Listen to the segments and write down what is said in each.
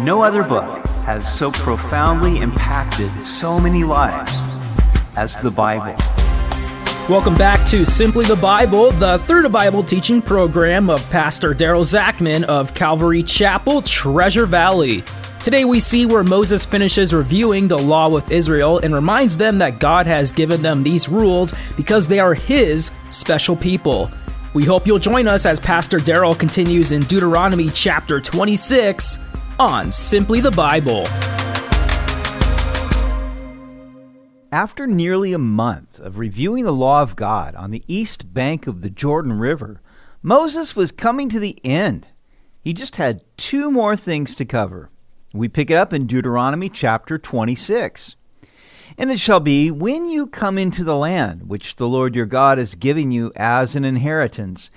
No other book has so profoundly impacted so many lives as the Bible. Welcome back to Simply the Bible, the the Bible teaching program of Pastor Daryl Zachman of Calvary Chapel, Treasure Valley. Today we see where Moses finishes reviewing the law with Israel and reminds them that God has given them these rules because they are His special people. We hope you'll join us as Pastor Daryl continues in Deuteronomy chapter 26 on Simply the Bible. After nearly a month of reviewing the law of God on the east bank of the Jordan River, Moses was coming to the end. He just had two more things to cover. We pick it up in Deuteronomy chapter 26. And it shall be, when you come into the land which the Lord your God is giving you as an inheritance,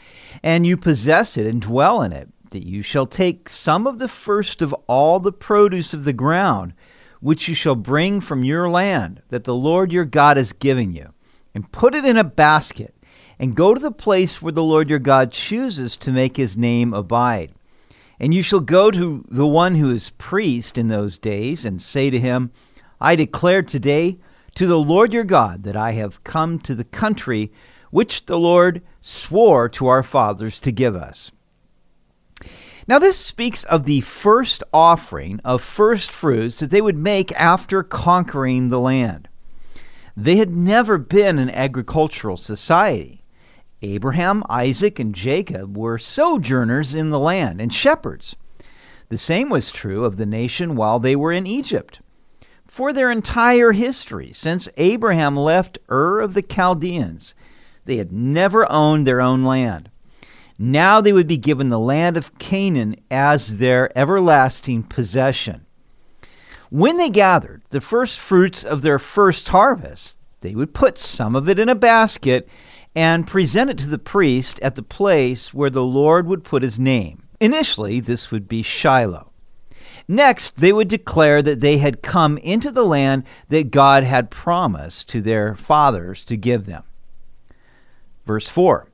and you possess it and dwell in it, that you shall take some of the first of all the produce of the ground, which you shall bring from your land, that the Lord your God is giving you, and put it in a basket, and go to the place where the Lord your God chooses to make his name abide. And you shall go to the one who is priest in those days, and say to him, I declare today to the Lord your God that I have come to the country which the Lord swore to our fathers to give us. Now, this speaks of the first offering of first fruits that they would make after conquering the land. They had never been an agricultural society. Abraham, Isaac, and Jacob were sojourners in the land and shepherds. The same was true of the nation while they were in Egypt. For their entire history, since Abraham left Ur of the Chaldeans, they had never owned their own land. Now they would be given the land of Canaan as their everlasting possession. When they gathered the first fruits of their first harvest, they would put some of it in a basket and present it to the priest at the place where the Lord would put his name. Initially, this would be Shiloh. Next, they would declare that they had come into the land that God had promised to their fathers to give them. Verse 4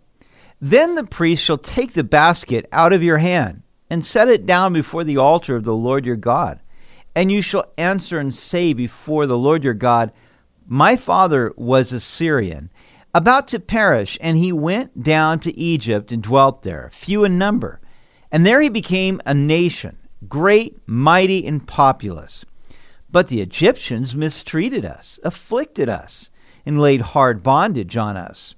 then the priest shall take the basket out of your hand and set it down before the altar of the Lord your God. And you shall answer and say before the Lord your God, My father was a Syrian, about to perish, and he went down to Egypt and dwelt there, few in number. And there he became a nation, great, mighty, and populous. But the Egyptians mistreated us, afflicted us, and laid hard bondage on us.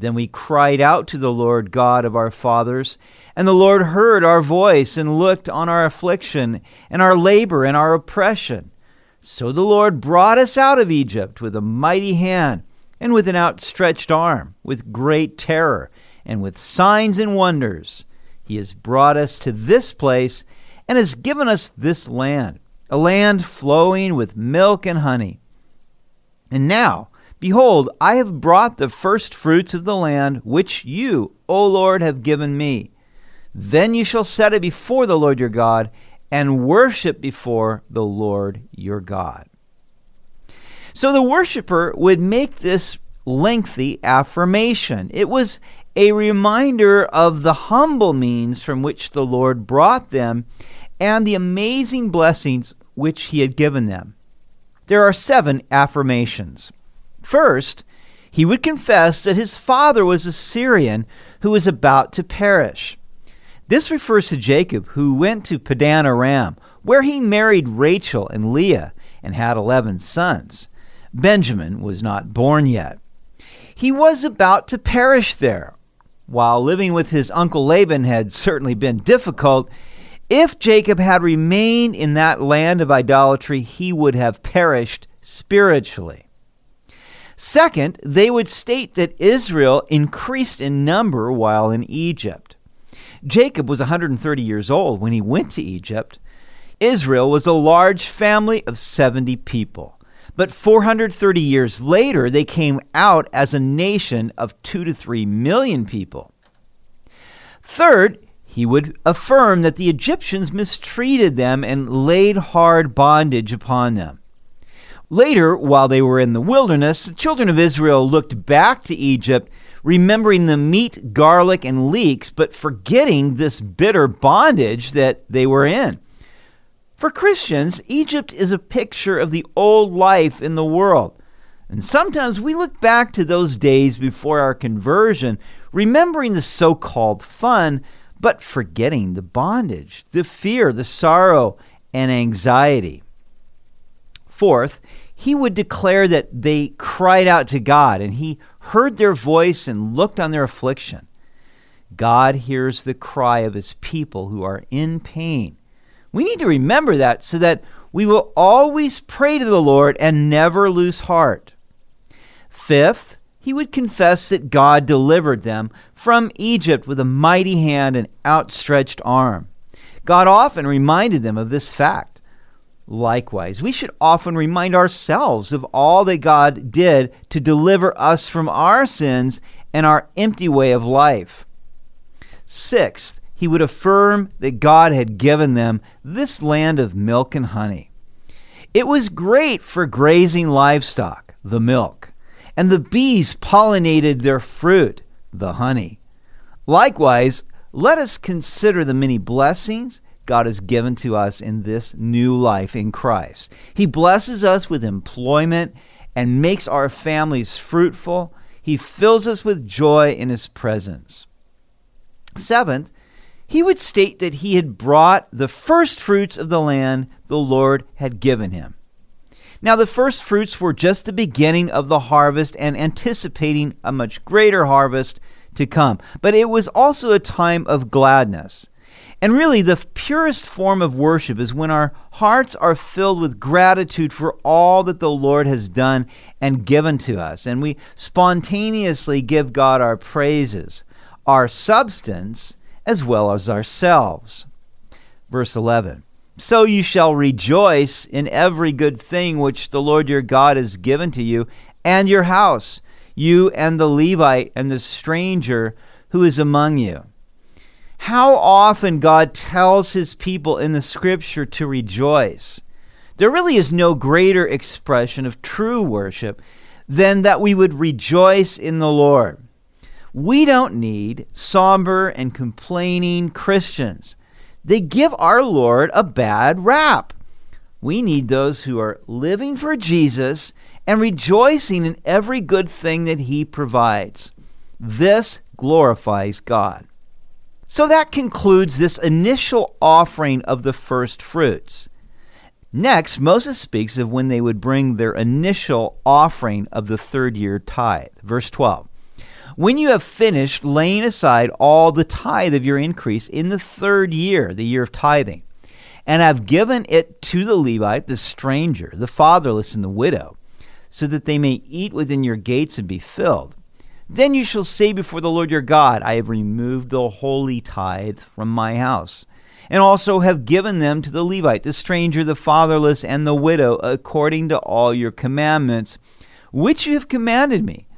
Then we cried out to the Lord God of our fathers, and the Lord heard our voice and looked on our affliction and our labor and our oppression. So the Lord brought us out of Egypt with a mighty hand and with an outstretched arm, with great terror and with signs and wonders. He has brought us to this place and has given us this land, a land flowing with milk and honey. And now, Behold, I have brought the first fruits of the land, which you, O Lord, have given me. Then you shall set it before the Lord your God, and worship before the Lord your God. So the worshiper would make this lengthy affirmation. It was a reminder of the humble means from which the Lord brought them and the amazing blessings which he had given them. There are seven affirmations. First, he would confess that his father was a Syrian who was about to perish. This refers to Jacob, who went to Padan Aram, where he married Rachel and Leah and had 11 sons. Benjamin was not born yet. He was about to perish there. While living with his uncle Laban had certainly been difficult, if Jacob had remained in that land of idolatry, he would have perished spiritually. Second, they would state that Israel increased in number while in Egypt. Jacob was 130 years old when he went to Egypt. Israel was a large family of 70 people. But 430 years later, they came out as a nation of 2 to 3 million people. Third, he would affirm that the Egyptians mistreated them and laid hard bondage upon them. Later, while they were in the wilderness, the children of Israel looked back to Egypt, remembering the meat, garlic, and leeks, but forgetting this bitter bondage that they were in. For Christians, Egypt is a picture of the old life in the world. And sometimes we look back to those days before our conversion, remembering the so called fun, but forgetting the bondage, the fear, the sorrow, and anxiety. Fourth, he would declare that they cried out to God, and he heard their voice and looked on their affliction. God hears the cry of his people who are in pain. We need to remember that so that we will always pray to the Lord and never lose heart. Fifth, he would confess that God delivered them from Egypt with a mighty hand and outstretched arm. God often reminded them of this fact. Likewise, we should often remind ourselves of all that God did to deliver us from our sins and our empty way of life. Sixth, he would affirm that God had given them this land of milk and honey. It was great for grazing livestock, the milk, and the bees pollinated their fruit, the honey. Likewise, let us consider the many blessings God has given to us in this new life in Christ. He blesses us with employment and makes our families fruitful. He fills us with joy in His presence. Seventh, he would state that he had brought the first fruits of the land the Lord had given him. Now, the first fruits were just the beginning of the harvest and anticipating a much greater harvest to come. But it was also a time of gladness. And really, the purest form of worship is when our hearts are filled with gratitude for all that the Lord has done and given to us. And we spontaneously give God our praises our substance as well as ourselves. Verse 11 So you shall rejoice in every good thing which the Lord your God has given to you, and your house, you and the Levite and the stranger who is among you. How often God tells his people in the scripture to rejoice. There really is no greater expression of true worship than that we would rejoice in the Lord. We don't need somber and complaining Christians. They give our Lord a bad rap. We need those who are living for Jesus and rejoicing in every good thing that He provides. This glorifies God. So that concludes this initial offering of the first fruits. Next, Moses speaks of when they would bring their initial offering of the third year tithe. Verse 12. When you have finished laying aside all the tithe of your increase in the third year, the year of tithing, and have given it to the Levite, the stranger, the fatherless, and the widow, so that they may eat within your gates and be filled, then you shall say before the Lord your God, I have removed the holy tithe from my house, and also have given them to the Levite, the stranger, the fatherless, and the widow, according to all your commandments, which you have commanded me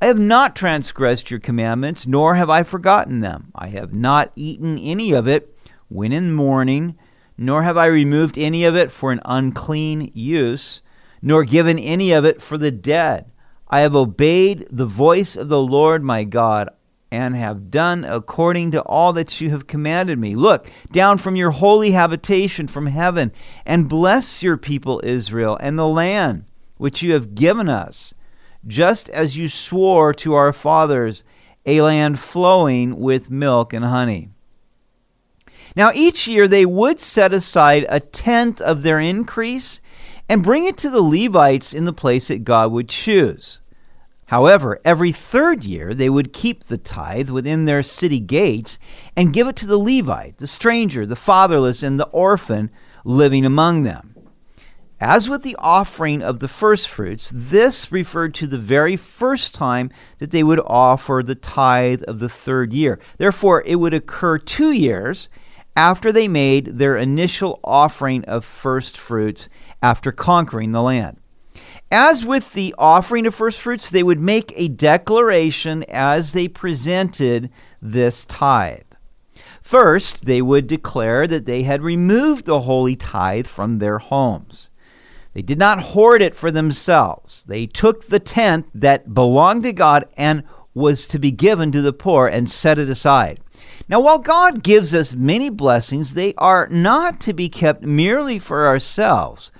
I have not transgressed your commandments, nor have I forgotten them. I have not eaten any of it when in mourning, nor have I removed any of it for an unclean use, nor given any of it for the dead. I have obeyed the voice of the Lord my God, and have done according to all that you have commanded me. Look down from your holy habitation from heaven, and bless your people Israel and the land which you have given us just as you swore to our fathers, a land flowing with milk and honey. Now, each year they would set aside a tenth of their increase and bring it to the Levites in the place that God would choose. However, every third year they would keep the tithe within their city gates and give it to the Levite, the stranger, the fatherless, and the orphan living among them. As with the offering of the first fruits, this referred to the very first time that they would offer the tithe of the third year. Therefore, it would occur two years after they made their initial offering of first fruits after conquering the land. As with the offering of first fruits, they would make a declaration as they presented this tithe. First, they would declare that they had removed the holy tithe from their homes. They did not hoard it for themselves. They took the tenth that belonged to God and was to be given to the poor and set it aside. Now, while God gives us many blessings, they are not to be kept merely for ourselves,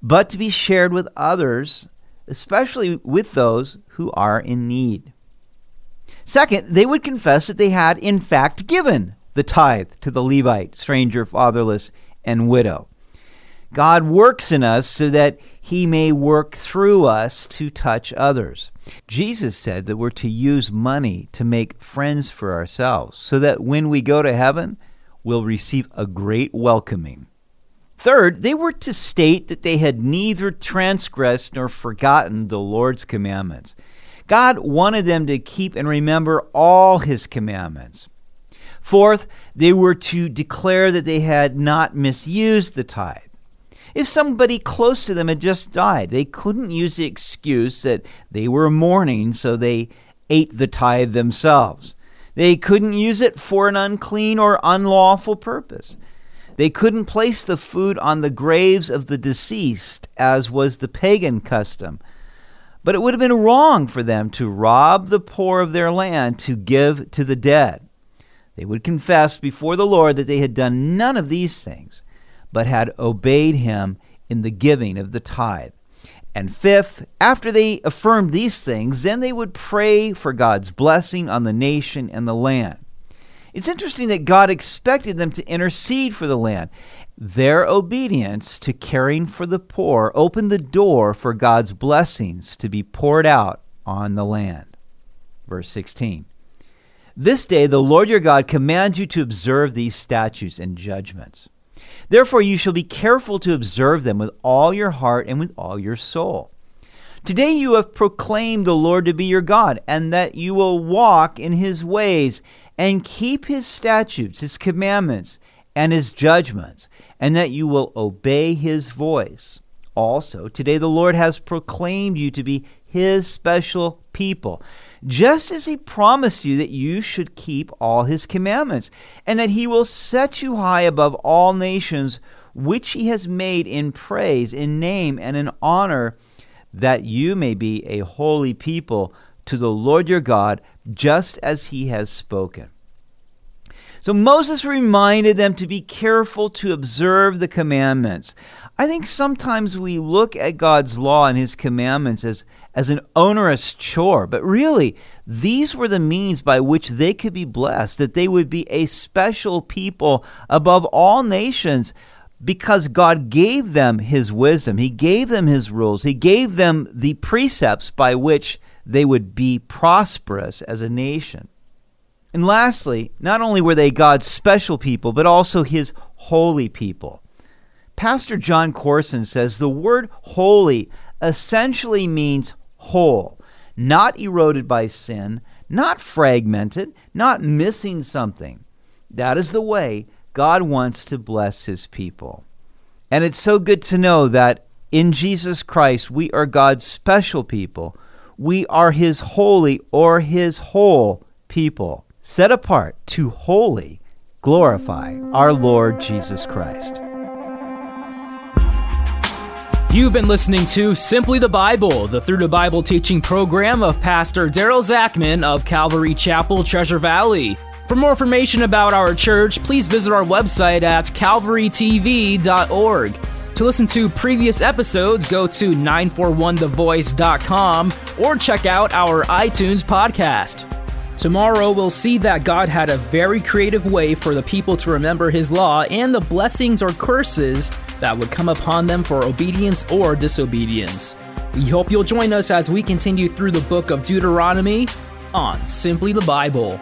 but to be shared with others, especially with those who are in need. Second, they would confess that they had, in fact, given the tithe to the Levite, stranger, fatherless, and widow. God works in us so that he may work through us to touch others. Jesus said that we're to use money to make friends for ourselves so that when we go to heaven, we'll receive a great welcoming. Third, they were to state that they had neither transgressed nor forgotten the Lord's commandments. God wanted them to keep and remember all his commandments. Fourth, they were to declare that they had not misused the tithe. If somebody close to them had just died, they couldn't use the excuse that they were mourning, so they ate the tithe themselves. They couldn't use it for an unclean or unlawful purpose. They couldn't place the food on the graves of the deceased, as was the pagan custom. But it would have been wrong for them to rob the poor of their land to give to the dead. They would confess before the Lord that they had done none of these things but had obeyed him in the giving of the tithe. And fifth, after they affirmed these things, then they would pray for God's blessing on the nation and the land. It's interesting that God expected them to intercede for the land. Their obedience to caring for the poor opened the door for God's blessings to be poured out on the land. Verse 16 This day the Lord your God commands you to observe these statutes and judgments. Therefore, you shall be careful to observe them with all your heart and with all your soul. Today you have proclaimed the Lord to be your God, and that you will walk in his ways and keep his statutes, his commandments, and his judgments, and that you will obey his voice. Also, today the Lord has proclaimed you to be his special people just as he promised you that you should keep all his commandments, and that he will set you high above all nations, which he has made in praise, in name, and in honor, that you may be a holy people to the Lord your God, just as he has spoken. So Moses reminded them to be careful to observe the commandments. I think sometimes we look at God's law and his commandments as, as an onerous chore, but really, these were the means by which they could be blessed, that they would be a special people above all nations because God gave them his wisdom. He gave them his rules. He gave them the precepts by which they would be prosperous as a nation. And lastly, not only were they God's special people, but also his holy people. Pastor Jon Courson says the word holy essentially means whole, not eroded by sin, not fragmented, not missing something. That is the way God wants to bless his people. And it's so good to know that in Jesus Christ we are God's special people. We are his holy or his whole people set apart to wholly glorify our Lord Jesus Christ. You've been listening to Simply the Bible, the Through the Bible teaching program of Pastor Daryl Zachman of Calvary Chapel, Treasure Valley. For more information about our church, please visit our website at calvarytv.org. To listen to previous episodes, go to 941thevoice.com or check out our iTunes podcast. Tomorrow, we'll see that God had a very creative way for the people to remember His law and the blessings or curses that would come upon them for obedience or disobedience. We hope you'll join us as we continue through the book of Deuteronomy on Simply the Bible.